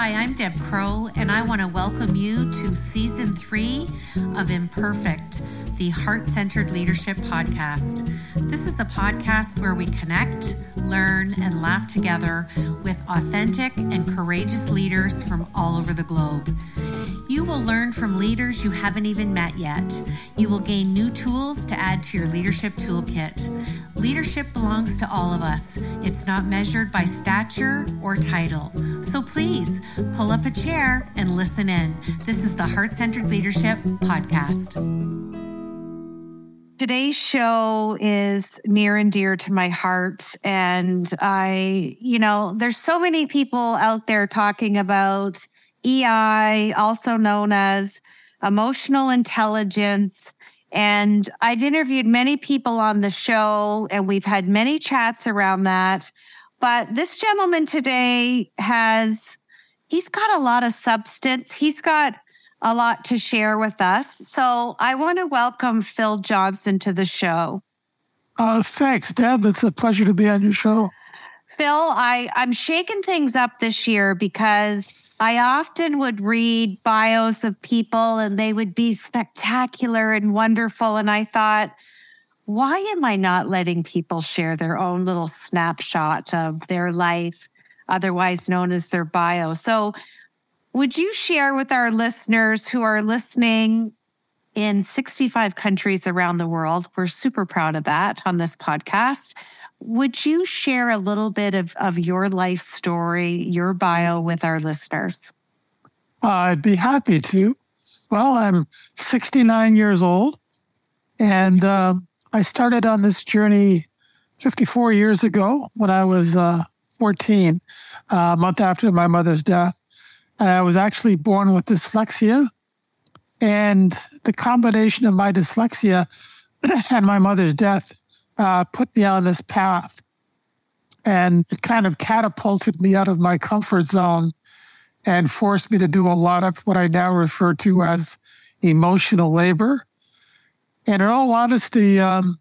Hi, I'm Deb Crowe, and I want to welcome you to season three of Imperfect, the Heart Centered Leadership Podcast. This is a podcast where we connect, learn, and laugh together with authentic and courageous leaders from all over the globe. You will learn from leaders you haven't even met yet. You will gain new tools to add to your leadership toolkit. Leadership belongs to all of us. It's not measured by stature or title. So please pull up a chair and listen in. This is the Heart Centered Leadership Podcast. Today's show is near and dear to my heart. And I, you know, there's so many people out there talking about EI, also known as emotional intelligence. And I've interviewed many people on the show and we've had many chats around that. But this gentleman today has, he's got a lot of substance. He's got a lot to share with us. So I want to welcome Phil Johnson to the show. Uh, thanks, Deb. It's a pleasure to be on your show. Phil, I, I'm shaking things up this year because I often would read bios of people and they would be spectacular and wonderful. And I thought, why am I not letting people share their own little snapshot of their life, otherwise known as their bio? So, would you share with our listeners who are listening in 65 countries around the world? We're super proud of that on this podcast. Would you share a little bit of, of your life story, your bio with our listeners? I'd be happy to. Well, I'm 69 years old, and uh, I started on this journey 54 years ago when I was uh, 14, uh, a month after my mother's death. And I was actually born with dyslexia. And the combination of my dyslexia and my mother's death uh, put me on this path. And it kind of catapulted me out of my comfort zone and forced me to do a lot of what I now refer to as emotional labor. And in all honesty, um,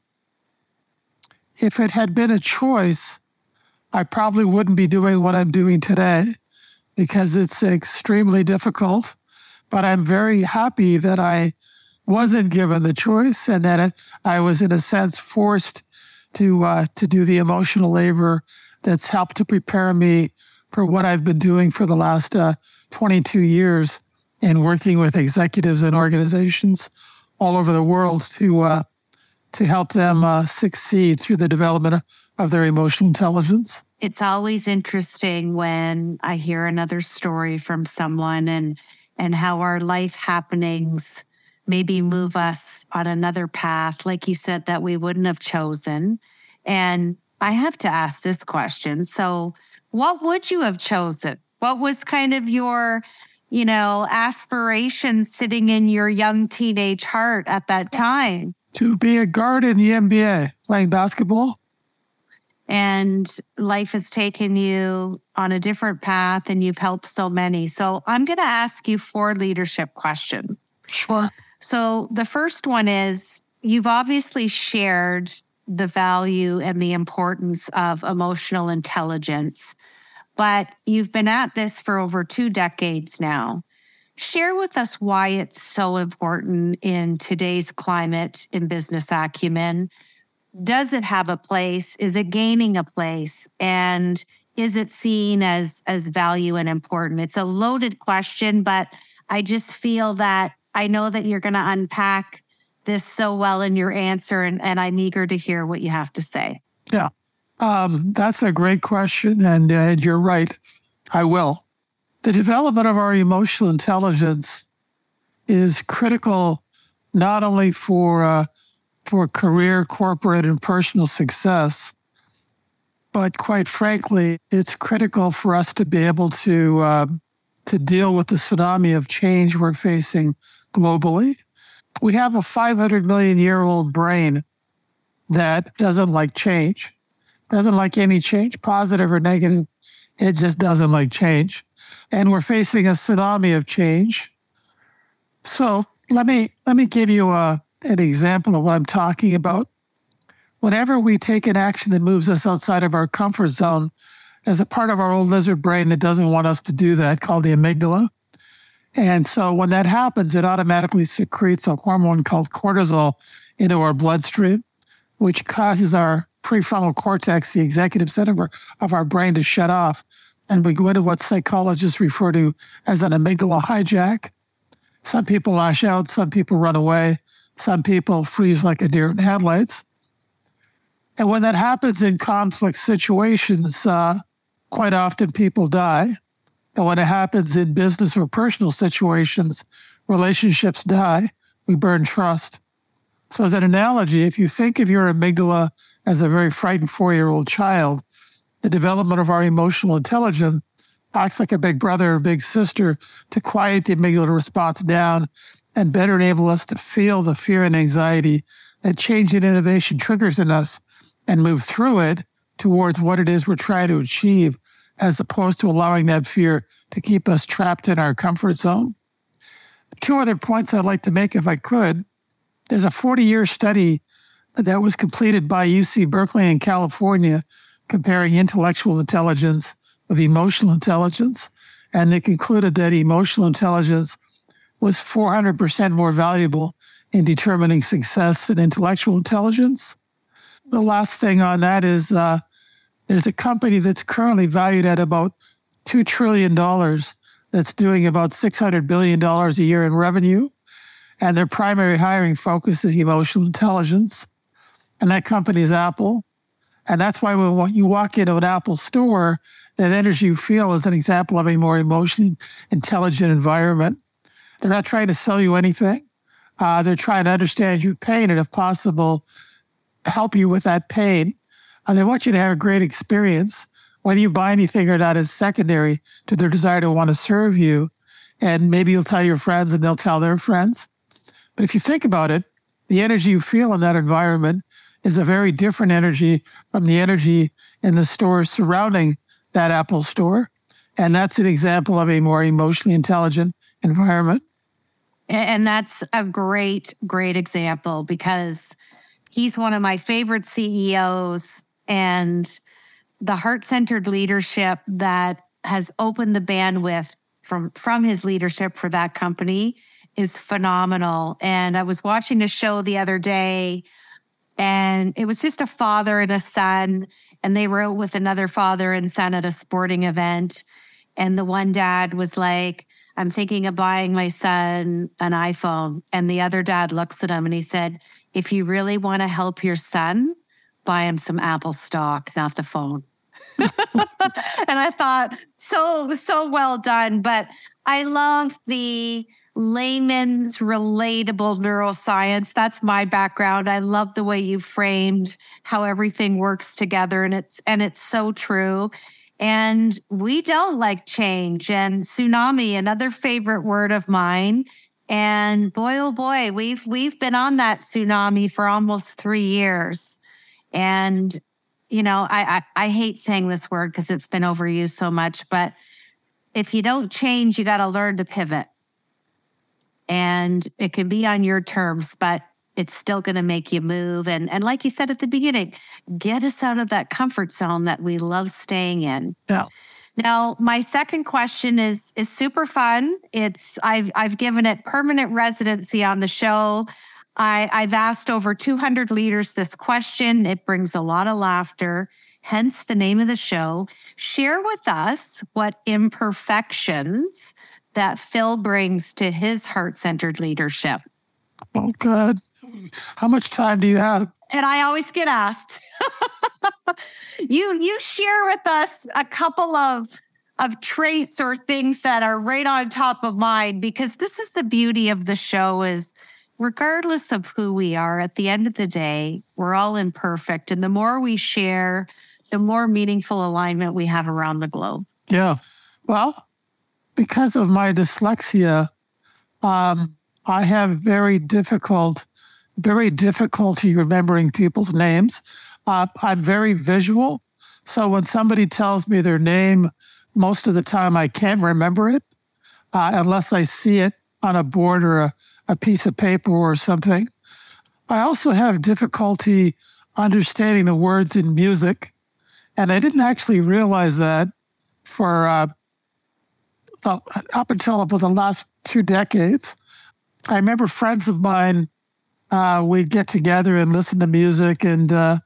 if it had been a choice, I probably wouldn't be doing what I'm doing today because it's extremely difficult. But I'm very happy that I wasn't given the choice and that I was, in a sense, forced to uh, to do the emotional labor that's helped to prepare me for what I've been doing for the last uh, 22 years in working with executives and organizations all over the world to uh, to help them uh, succeed through the development of their emotional intelligence. It's always interesting when I hear another story from someone and and how our life happenings maybe move us on another path, like you said, that we wouldn't have chosen. And I have to ask this question. So, what would you have chosen? What was kind of your, you know, aspiration sitting in your young teenage heart at that time? To be a guard in the NBA, playing basketball. And life has taken you on a different path and you've helped so many. So, I'm going to ask you four leadership questions. Sure. So the first one is you've obviously shared the value and the importance of emotional intelligence, but you've been at this for over two decades now. Share with us why it's so important in today's climate in business acumen. Does it have a place? Is it gaining a place? And is it seen as as value and important? It's a loaded question, but I just feel that I know that you're going to unpack this so well in your answer, and, and I'm eager to hear what you have to say. Yeah, um, that's a great question, and, uh, you're right. I will. The development of our emotional intelligence is critical not only for uh, for career, corporate, and personal success, but quite frankly, it's critical for us to be able to uh, to deal with the tsunami of change we're facing globally. We have a 500 million year old brain that doesn't like change, doesn't like any change, positive or negative. It just doesn't like change. And we're facing a tsunami of change. So let me let me give you a, an example of what I'm talking about. Whenever we take an action that moves us outside of our comfort zone, there's a part of our old lizard brain that doesn't want us to do that called the amygdala. And so when that happens, it automatically secretes a hormone called cortisol into our bloodstream, which causes our prefrontal cortex, the executive center of our brain, to shut off. And we go into what psychologists refer to as an amygdala hijack. Some people lash out, some people run away, some people freeze like a deer in headlights. And when that happens in conflict situations, uh, quite often people die. And when it happens in business or personal situations, relationships die. We burn trust. So, as an analogy, if you think of your amygdala as a very frightened four year old child, the development of our emotional intelligence acts like a big brother or big sister to quiet the amygdala response down and better enable us to feel the fear and anxiety that change and innovation triggers in us and move through it towards what it is we're trying to achieve, as opposed to allowing that fear to keep us trapped in our comfort zone. Two other points I'd like to make, if I could. There's a 40 year study that was completed by UC Berkeley in California comparing intellectual intelligence with emotional intelligence. And they concluded that emotional intelligence was 400% more valuable in determining success than intellectual intelligence. The last thing on that is uh, there's a company that's currently valued at about $2 trillion that's doing about $600 billion a year in revenue. And their primary hiring focus is emotional intelligence. And that company is Apple. And that's why when you walk into an Apple store, that energy you feel is an example of a more emotionally intelligent environment. They're not trying to sell you anything. Uh, they're trying to understand your pain and, if possible, help you with that pain. And they want you to have a great experience. Whether you buy anything or not is secondary to their desire to want to serve you. And maybe you'll tell your friends and they'll tell their friends. But if you think about it, the energy you feel in that environment is a very different energy from the energy in the stores surrounding that Apple store. And that's an example of a more emotionally intelligent environment. And that's a great, great example because he's one of my favorite CEOs and the heart centered leadership that has opened the bandwidth from, from his leadership for that company is phenomenal. And I was watching a show the other day and it was just a father and a son and they were with another father and son at a sporting event and the one dad was like I'm thinking of buying my son an iPhone. And the other dad looks at him and he said, If you really want to help your son, buy him some Apple stock, not the phone. and I thought, so, so well done. But I love the layman's relatable neuroscience. That's my background. I love the way you framed how everything works together and it's and it's so true. And we don't like change. And tsunami, another favorite word of mine. And boy, oh boy, we've we've been on that tsunami for almost three years. And you know, I I, I hate saying this word because it's been overused so much, but if you don't change, you got to learn to pivot. And it can be on your terms, but it's still going to make you move. And, and like you said at the beginning, get us out of that comfort zone that we love staying in. Yeah. Now, my second question is is super fun. It's I've I've given it permanent residency on the show. I, I've asked over 200 leaders this question. It brings a lot of laughter, hence the name of the show. Share with us what imperfections that Phil brings to his heart centered leadership. Oh, good. How much time do you have? And I always get asked. you you share with us a couple of of traits or things that are right on top of mind because this is the beauty of the show is regardless of who we are at the end of the day we're all imperfect and the more we share the more meaningful alignment we have around the globe yeah well because of my dyslexia um, i have very difficult very difficulty remembering people's names. Uh, I'm very visual. So when somebody tells me their name, most of the time I can't remember it uh, unless I see it on a board or a, a piece of paper or something. I also have difficulty understanding the words in music. And I didn't actually realize that for uh, the, up until about the last two decades. I remember friends of mine, uh, we'd get together and listen to music, and uh,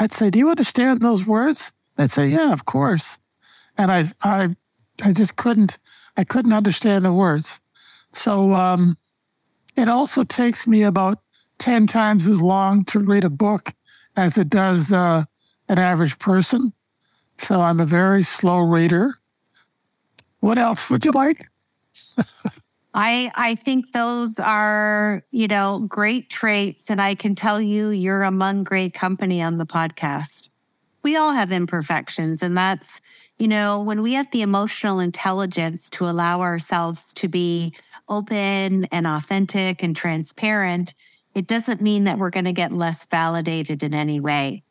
I'd say, "Do you understand those words?" They'd say, "Yeah, of course." And I, I, I just couldn't, I couldn't understand the words. So um, it also takes me about ten times as long to read a book as it does uh, an average person. So I'm a very slow reader. What else would you like? I I think those are, you know, great traits and I can tell you you're among great company on the podcast. We all have imperfections and that's, you know, when we have the emotional intelligence to allow ourselves to be open and authentic and transparent, it doesn't mean that we're going to get less validated in any way.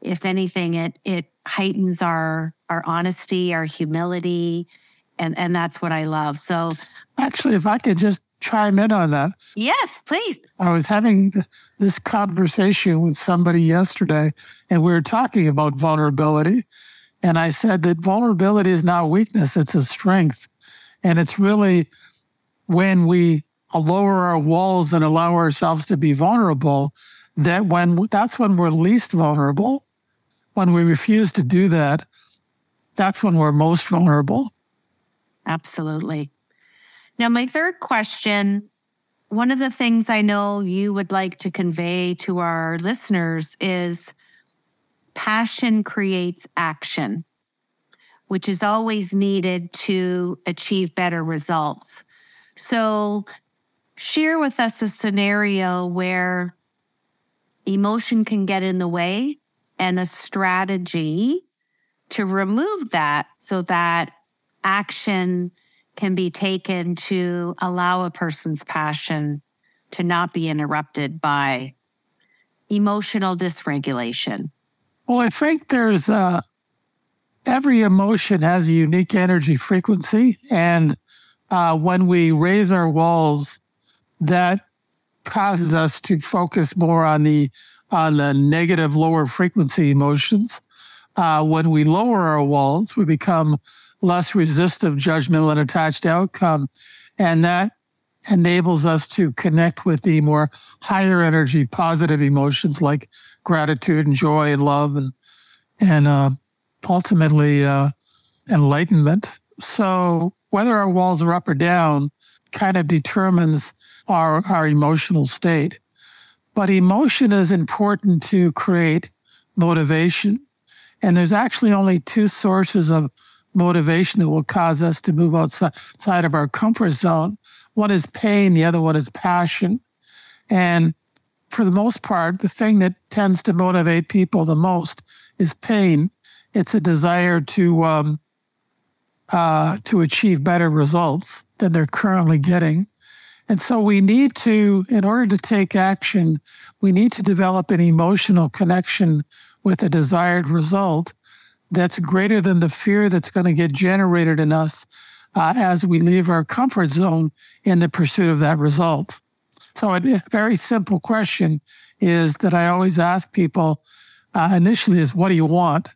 if anything, it it heightens our our honesty, our humility, and and that's what I love. So, actually, if I could just chime in on that, yes, please. I was having this conversation with somebody yesterday, and we were talking about vulnerability, and I said that vulnerability is not weakness; it's a strength, and it's really when we lower our walls and allow ourselves to be vulnerable that when that's when we're least vulnerable. When we refuse to do that that's when we're most vulnerable. Absolutely. Now my third question one of the things i know you would like to convey to our listeners is passion creates action which is always needed to achieve better results so share with us a scenario where emotion can get in the way and a strategy to remove that so that action can be taken to allow a person's passion to not be interrupted by emotional dysregulation? Well, I think there's uh, every emotion has a unique energy frequency. And uh, when we raise our walls that causes us to focus more on the on the negative lower frequency emotions. Uh, when we lower our walls, we become less resistive, judgmental, and attached outcome, and that enables us to connect with the more higher energy, positive emotions like gratitude and joy and love and and uh, ultimately uh, enlightenment. So whether our walls are up or down kind of determines our, our emotional state. But emotion is important to create motivation. And there's actually only two sources of motivation that will cause us to move outside of our comfort zone. One is pain, the other one is passion. And for the most part, the thing that tends to motivate people the most is pain. It's a desire to um, uh, to achieve better results than they're currently getting. And so we need to, in order to take action, we need to develop an emotional connection with a desired result that's greater than the fear that's going to get generated in us uh, as we leave our comfort zone in the pursuit of that result. So, a very simple question is that I always ask people uh, initially is, What do you want?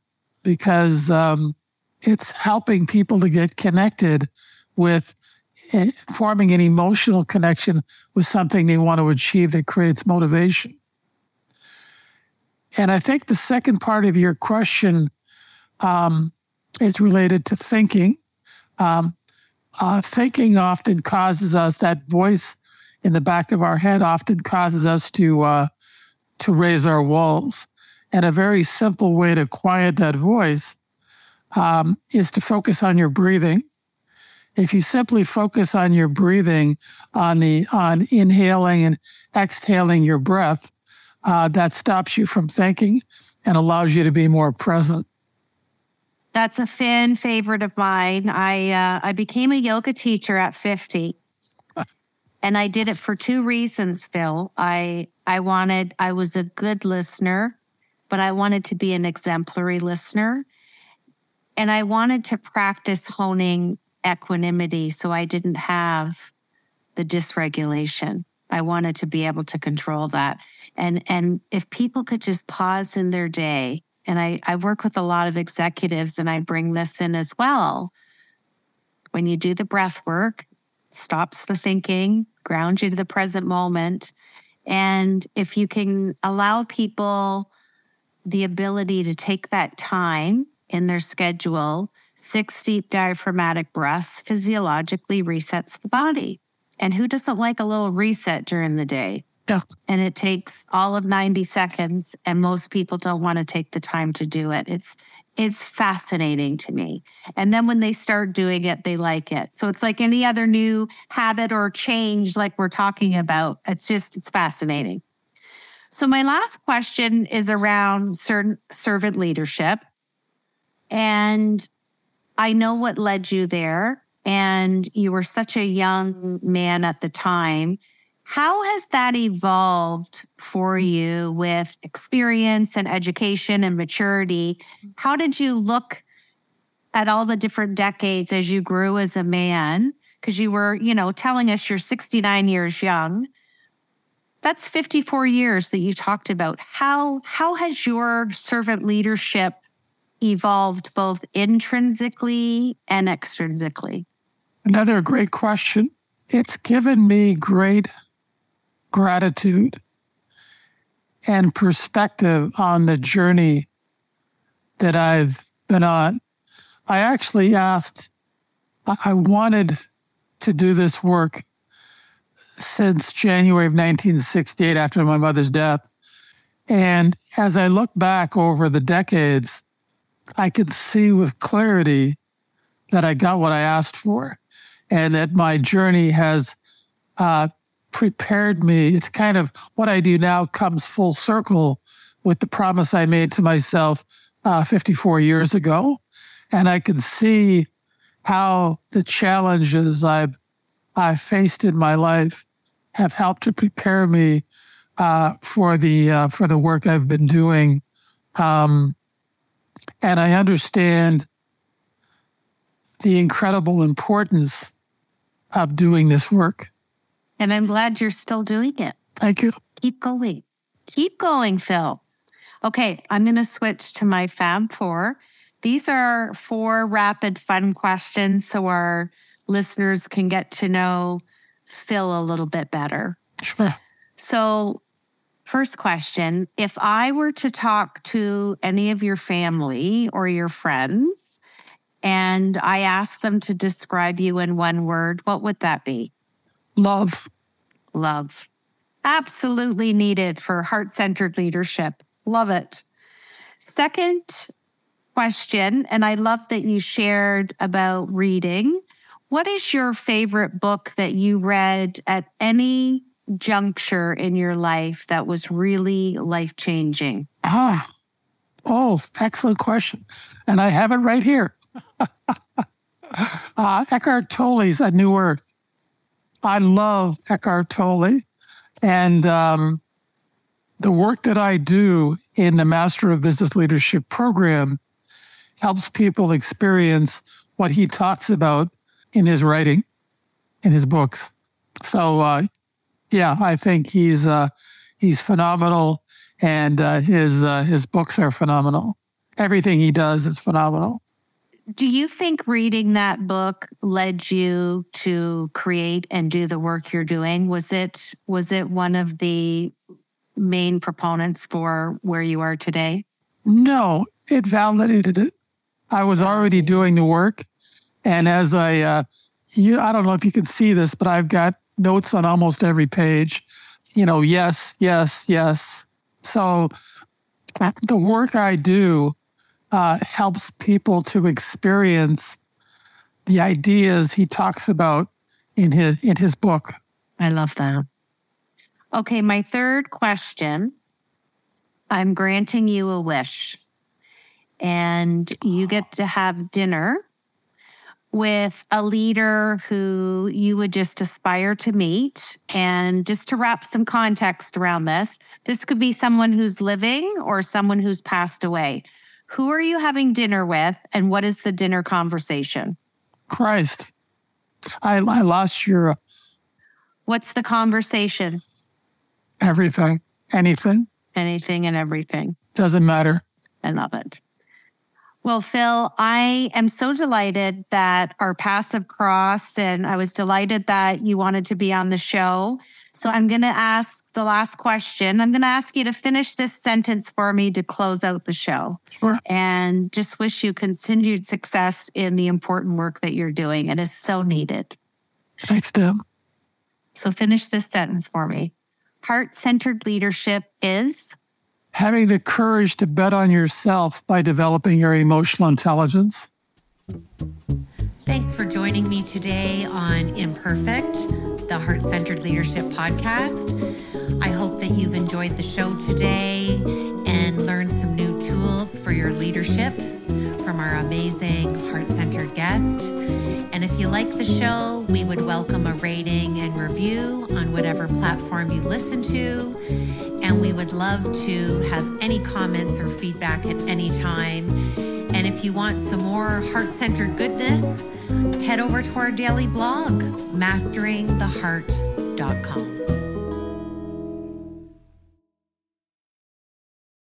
Because um, it's helping people to get connected with forming an emotional connection with something they want to achieve that creates motivation. And I think the second part of your question um, is related to thinking. Um, uh, thinking often causes us that voice in the back of our head often causes us to uh, to raise our walls. And a very simple way to quiet that voice um, is to focus on your breathing if you simply focus on your breathing, on the on inhaling and exhaling your breath, uh, that stops you from thinking and allows you to be more present. That's a fan favorite of mine. I uh, I became a yoga teacher at fifty, and I did it for two reasons. Phil, I I wanted I was a good listener, but I wanted to be an exemplary listener, and I wanted to practice honing equanimity so I didn't have the dysregulation. I wanted to be able to control that. And and if people could just pause in their day and I, I work with a lot of executives and I bring this in as well. When you do the breath work, stops the thinking, grounds you to the present moment. And if you can allow people the ability to take that time in their schedule, six deep diaphragmatic breaths physiologically resets the body. And who doesn't like a little reset during the day? Yeah. And it takes all of 90 seconds and most people don't want to take the time to do it. It's it's fascinating to me. And then when they start doing it, they like it. So it's like any other new habit or change like we're talking about. It's just it's fascinating. So my last question is around certain servant leadership. And I know what led you there and you were such a young man at the time how has that evolved for mm. you with experience and education and maturity? Mm. How did you look at all the different decades as you grew as a man? Because you were, you know, telling us you're 69 years young. That's 54 years that you talked about. How how has your servant leadership evolved both intrinsically and extrinsically? Another great question. It's given me great gratitude and perspective on the journey that I've been on. I actually asked, I wanted to do this work since January of 1968 after my mother's death. And as I look back over the decades, I could see with clarity that I got what I asked for and that my journey has uh, prepared me. It's kind of what I do now comes full circle with the promise I made to myself uh, 54 years ago. And I can see how the challenges I've, I've faced in my life have helped to prepare me uh, for the uh, for the work I've been doing, um, and I understand the incredible importance of doing this work. And I'm glad you're still doing it. Thank you. Keep going. Keep going, Phil. Okay, I'm going to switch to my Fab Four. These are four rapid fun questions so our listeners can get to know Phil a little bit better. Sure. So, first question If I were to talk to any of your family or your friends and I asked them to describe you in one word, what would that be? Love. Love. Absolutely needed for heart centered leadership. Love it. Second question, and I love that you shared about reading. What is your favorite book that you read at any juncture in your life that was really life changing? Ah, oh, excellent question. And I have it right here. uh, Eckhart Tolle's A New Earth. I love Eckhart Tolle. And um, the work that I do in the Master of Business Leadership program helps people experience what he talks about in his writing, in his books. So, uh, yeah, I think he's uh, he's phenomenal, and uh, his uh, his books are phenomenal. Everything he does is phenomenal. Do you think reading that book led you to create and do the work you're doing? Was it was it one of the main proponents for where you are today? No, it validated it. I was already doing the work, and as I, uh, you, I don't know if you can see this, but I've got notes on almost every page. You know, yes, yes, yes. So the work I do uh, helps people to experience the ideas he talks about in his in his book. I love that. Okay, my third question. I'm granting you a wish, and you get to have dinner with a leader who you would just aspire to meet. And just to wrap some context around this, this could be someone who's living or someone who's passed away. Who are you having dinner with, and what is the dinner conversation? Christ. I, I lost your. Uh, What's the conversation? Everything. Anything. Anything and everything. Doesn't matter. I love it. Well, Phil, I am so delighted that our paths have crossed, and I was delighted that you wanted to be on the show. So I'm going to ask the last question. I'm going to ask you to finish this sentence for me to close out the show. Sure. And just wish you continued success in the important work that you're doing. It is so needed. Thanks, Deb. So finish this sentence for me. Heart centered leadership is having the courage to bet on yourself by developing your emotional intelligence. Thanks for joining me today on Imperfect, the Heart Centered Leadership Podcast. I hope that you've enjoyed the show today and learned some new tools for your leadership from our amazing heart centered guest. And if you like the show, we would welcome a rating and review on whatever platform you listen to. And we would love to have any comments or feedback at any time. And if you want some more heart centered goodness, head over to our daily blog, masteringtheheart.com.